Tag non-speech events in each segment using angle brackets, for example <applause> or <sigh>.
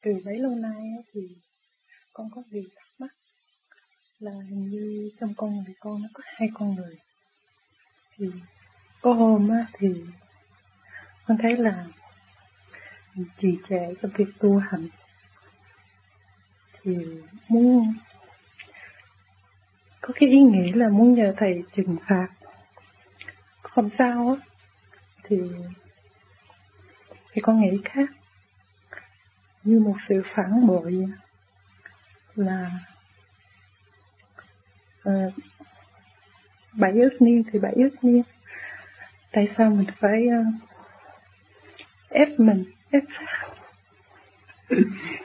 từ bấy lâu nay thì con có gì thắc mắc là hình như trong con người con nó có hai con người. Thì có hôm á thì con thấy là trì trệ trong việc tu hành, thì muốn, có cái ý nghĩ là muốn nhờ thầy trừng phạt. Không sao á, thì thì con nghĩ khác như một sự phản bội là uh, bảy ước niên thì bảy ước niên. Tại sao mình phải uh, ép mình ép <coughs>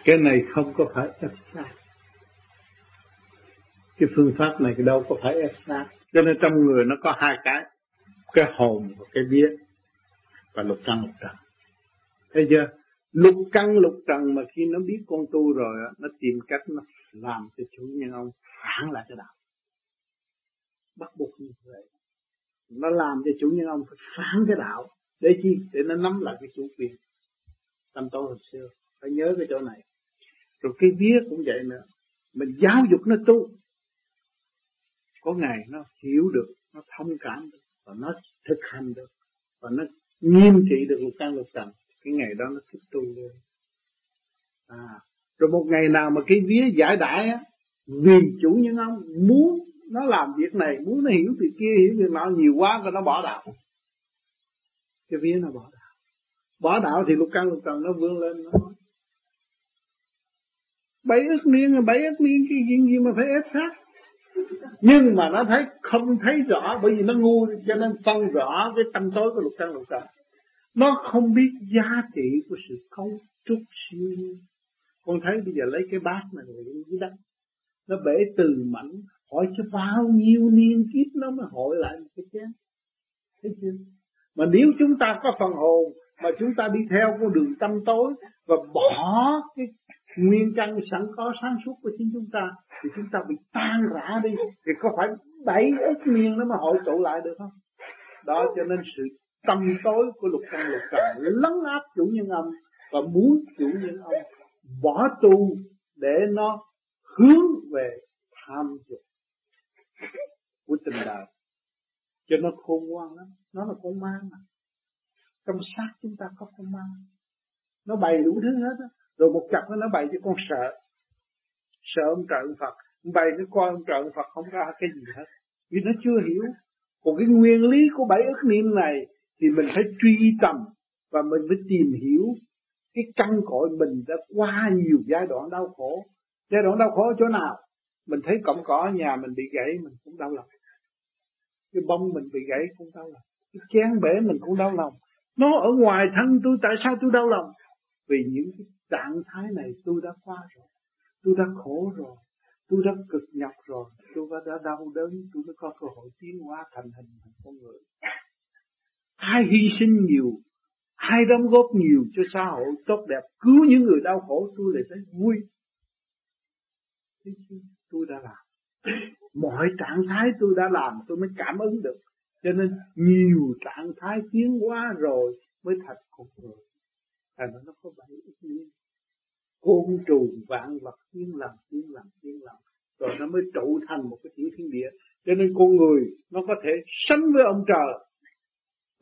cái này không có phải ép sát cái phương pháp này đâu có phải ép sát cho nên trong người nó có hai cái cái hồn và cái vía và lục căn lục trần. Thấy chưa? Lục căn, lục trần mà khi nó biết con tu rồi nó tìm cách nó làm cho chủ nhân ông phản lại cái đạo. Bắt buộc như vậy nó làm cho chủ nhân ông phải phản cái đạo. Để chi? Để nó nắm lại cái chủ quyền. Tâm tối hồi xưa. Phải nhớ cái chỗ này. Rồi cái vía cũng vậy nữa. Mình giáo dục nó tu. Có ngày nó hiểu được, nó thông cảm được, và nó thực hành được, và nó nghiêm trị được lục căn, lục trần cái ngày đó nó thích tu lên. À rồi một ngày nào mà cái vía giải đãi á, vì chủ nhân ông muốn nó làm việc này, muốn nó hiểu việc kia, hiểu việc nọ, nhiều quá rồi nó bỏ đạo. Cái vía nó bỏ đạo. Bỏ đạo thì lục căn lục trần nó vươn lên, nó nói. Bảy ức niên bảy ức niên cái gì gì mà phải ép sát. Nhưng mà nó thấy không thấy rõ, bởi vì nó ngu cho nên phân rõ cái tâm tối của lục căn lục trần nó không biết giá trị của sự cấu trúc siêu nhiên. Con thấy bây giờ lấy cái bát này luyện dưới đất, nó bể từ mảnh, hỏi cho bao nhiêu niên kiếp nó mới hội lại một cái chén thấy chưa? Mà nếu chúng ta có phần hồn, mà chúng ta đi theo con đường tâm tối và bỏ cái nguyên căn sẵn có sáng suốt của chính chúng ta, thì chúng ta bị tan rã đi. Thì có phải bảy ức niên nó mà hội tụ lại được không? Đó, cho nên sự tâm tối của lục căn lục trần lấn áp chủ nhân âm và muốn chủ nhân âm bỏ tu để nó hướng về tham dục của tình đời. Cho nó khôn ngoan lắm. Nó là con ma mà. Trong xác chúng ta có con ma. Nó bày đủ thứ hết đó. rồi một chặt nó bày cho con sợ. Sợ ông trời ông Phật. Bày nó coi ông trời ông Phật không ra cái gì hết. Vì nó chưa hiểu. Còn cái nguyên lý của bảy ức niệm này thì mình phải truy tầm và mình phải tìm hiểu cái căn cội mình đã qua nhiều giai đoạn đau khổ. Giai đoạn đau khổ ở chỗ nào? Mình thấy cọng cỏ nhà mình bị gãy, mình cũng đau lòng. Cái bông mình bị gãy cũng đau lòng. Cái chén bể mình cũng đau lòng. Nó ở ngoài thân tôi, tại sao tôi đau lòng? Vì những cái trạng thái này tôi đã qua rồi. Tôi đã khổ rồi. Tôi đã cực nhọc rồi. Tôi đã đau đớn. Tôi đã có cơ hội tiến hóa thành hình thành con người ai hy sinh nhiều ai đóng góp nhiều cho xã hội tốt đẹp, cứu những người đau khổ, tôi lại thấy vui. Tôi đã làm. Mọi trạng thái tôi đã làm, tôi mới cảm ứng được. Cho nên nhiều trạng thái tiến hóa rồi mới thành con người. Thành nó có bảy ức nguyên côn trùng, vạn vật tiến làm tiến làm tiến làm rồi nó mới trụ thành một cái tiểu thiên địa. Cho nên con người nó có thể sánh với ông trời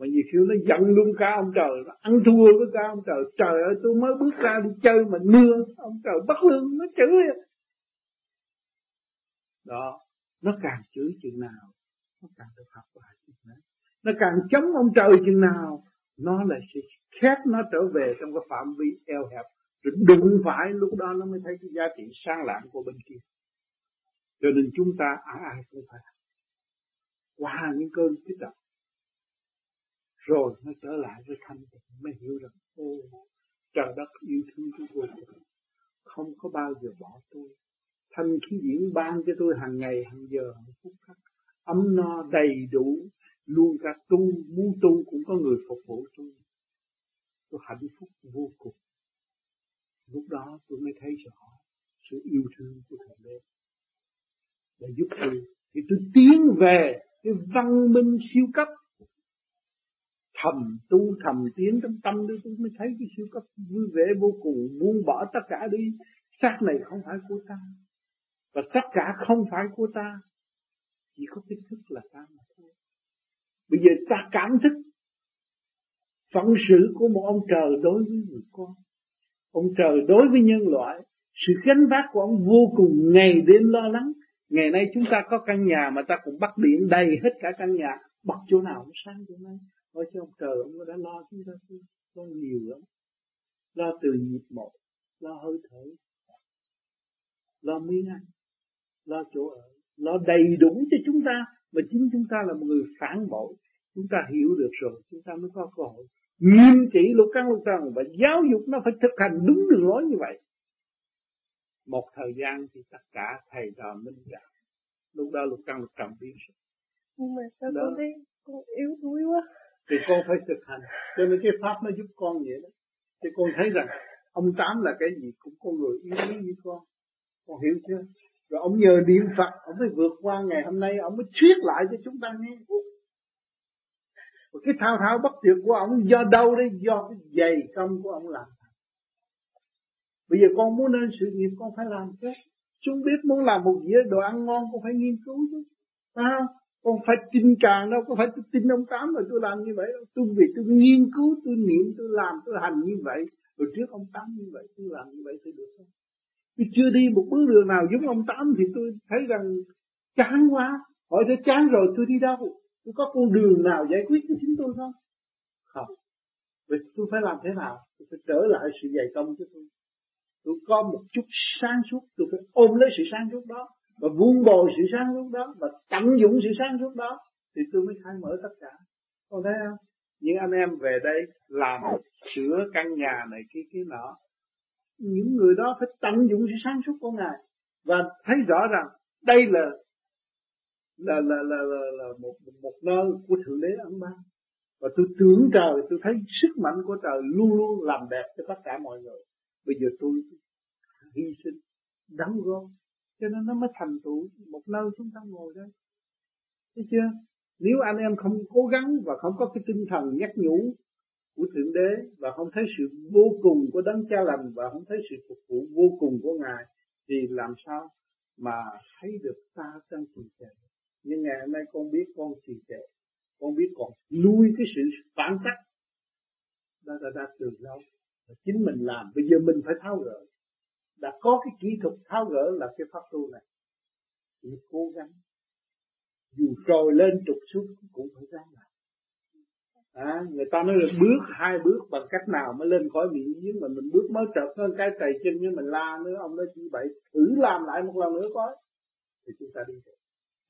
mà nhiều khi nó giận luôn cả ông trời, nó ăn thua với cả ông trời. Trời ơi, tôi mới bước ra đi chơi mà mưa ông trời bắt lương, nó chửi à. đó, nó càng chửi chừng nào, nó càng được học bài chừng nào. Nó càng chống ông trời chừng nào, nó lại sẽ khép nó trở về trong cái phạm vi eo hẹp. Rồi đừng phải, lúc đó nó mới thấy cái giá trị sang lạng của bên kia. Cho nên chúng ta, ai ai cũng phải qua những cơn kích động rồi nó trở lại với thanh tịnh, mới hiểu rằng, ô, trời đất, yêu thương chúng tôi không có bao giờ bỏ tôi. Thanh khí diễn ban cho tôi hàng ngày, hàng giờ, hàng phút khắc. Ấm no đầy đủ, luôn cả tu muốn tu cũng có người phục vụ tôi. Tôi hạnh phúc vô cùng. Lúc đó tôi mới thấy rõ sự yêu thương của thượng đế để giúp tôi, thì tôi tiến về cái văn minh siêu cấp thầm tu thầm tiến trong tâm đi, tôi mới thấy cái siêu cấp vui vẻ vô cùng buông bỏ tất cả đi. Xác này không phải của ta và tất cả không phải của ta. Chỉ có cái thức là ta mà thôi. Bây giờ ta cảm thức phận sự của một ông trời đối với người con. Ông trời đối với nhân loại sự gánh vác của ông vô cùng ngày đêm lo lắng. Ngày nay chúng ta có căn nhà mà ta cũng bắt điện đầy hết cả căn nhà. Bật chỗ nào cũng sáng chỗ này. Ôi chứ ông trời ông đã lo chúng ta Lo nhiều lắm. Lo từ nhịp một Lo hơi thở. Lo miếng ăn Lo chỗ ở. Lo đầy đủ cho chúng ta Mà chính chúng ta là một người phản bội. Chúng ta hiểu được rồi Chúng ta mới có cơ hội Nghiêm trị lục căn lục trần. Và giáo dục nó phải thực hành đúng đường lối như vậy. Một thời gian thì tất cả thầy trò minh bạch Lúc đó lục căn lục trần biến Nhưng mà sao con thấy con yếu đuối quá thì con phải thực hành. Cho nên cái pháp nó giúp con vậy đó. Thì con thấy rằng ông tám là cái gì cũng con người yếu lý như con. Con hiểu chưa? Rồi ông nhờ niệm phật, ông mới vượt qua ngày hôm nay, ông mới thuyết lại cho chúng ta nghe. Và cái thao thao bất tuyệt của ông do đâu đấy? Do cái dày công của ông làm. Bây giờ con muốn nên sự nghiệp con phải làm chứ chúng biết muốn làm một dĩa đồ ăn ngon con phải nghiên cứu chứ. Phải không? Con phải tin càng đâu có phải tôi tin ông tám rồi tôi làm như vậy đâu. Tôi vì tôi nghiên cứu, tôi niệm, tôi làm, tôi hành như vậy. Rồi trước ông tám như vậy, tôi làm như vậy tôi được không? Tôi chưa đi một bước đường nào giống ông tám thì tôi thấy rằng chán quá. Hỏi tôi chán rồi, tôi đi đâu? Tôi có con đường nào giải quyết cho chính tôi không? Không. Vậy tôi phải làm thế nào? Tôi phải trở lại sự dày công cho tôi. Tôi có một chút sáng suốt, tôi phải ôm lấy sự sáng suốt đó và vun bồi sự sáng suốt đó và tận dụng sự sáng suốt đó thì tôi mới khai mở tất cả. Con thấy không? Những anh em về đây làm sửa căn nhà này kia kia nọ những người đó phải tận dụng sự sáng suốt của ngài và thấy rõ rằng đây là là là là, là, là một một nơi của thượng đế ấn ban. Và tôi tưởng trời tôi thấy sức mạnh của trời luôn luôn làm đẹp cho tất cả mọi người. Bây giờ tôi hy sinh đóng góp cho nên nó mới thành tựu một nơi chúng ta ngồi đây thấy chưa? Nếu anh em không cố gắng và không có cái tinh thần nhắc nhủ của thượng đế và không thấy sự vô cùng của đấng cha lành và không thấy sự phục vụ vô cùng của ngài, thì làm sao mà thấy được ta đang trì trệ? Nhưng ngày hôm nay con biết con trì trệ. Con biết còn nuôi cái sự phản cách đó đã đã từ lâu. Và chính mình làm. Bây giờ mình phải tháo gỡ đã có cái kỹ thuật tháo gỡ là cái pháp tu này. Thì cố gắng. Dù trồi lên trục xuống cũng phải ráng làm. À, người ta nói là bước hai bước bằng cách nào mới lên khỏi miệng. Giếng mà mình bước mới trật hơn cái tay chân như mình la nữa ông nói chỉ vậy thử làm lại một lần nữa coi. Thì chúng ta đi được.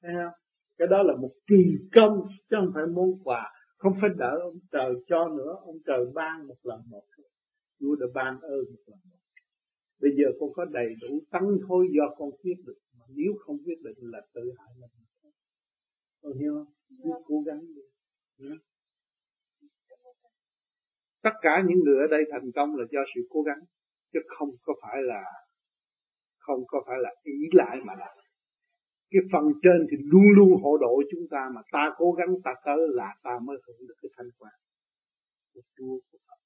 Thấy không? Cái đó là một kỳ công chứ không phải món quà. Không phải đợi ông trời cho nữa ông trời ban một lần một Chúa đã ban ơn một lần một. Bây giờ con có đầy đủ tăng thôi do con quyết định mà nếu không quyết định là tự hại mình. Con hiểu không? Cứ dạ. cố gắng đi. Yeah. Tất cả những người ở đây thành công là do sự cố gắng chứ không có phải là không có phải là ý lại mà là cái phần trên thì luôn luôn hộ độ chúng ta mà ta cố gắng ta tới là ta mới hưởng được cái thanh quan của Chúa của Phật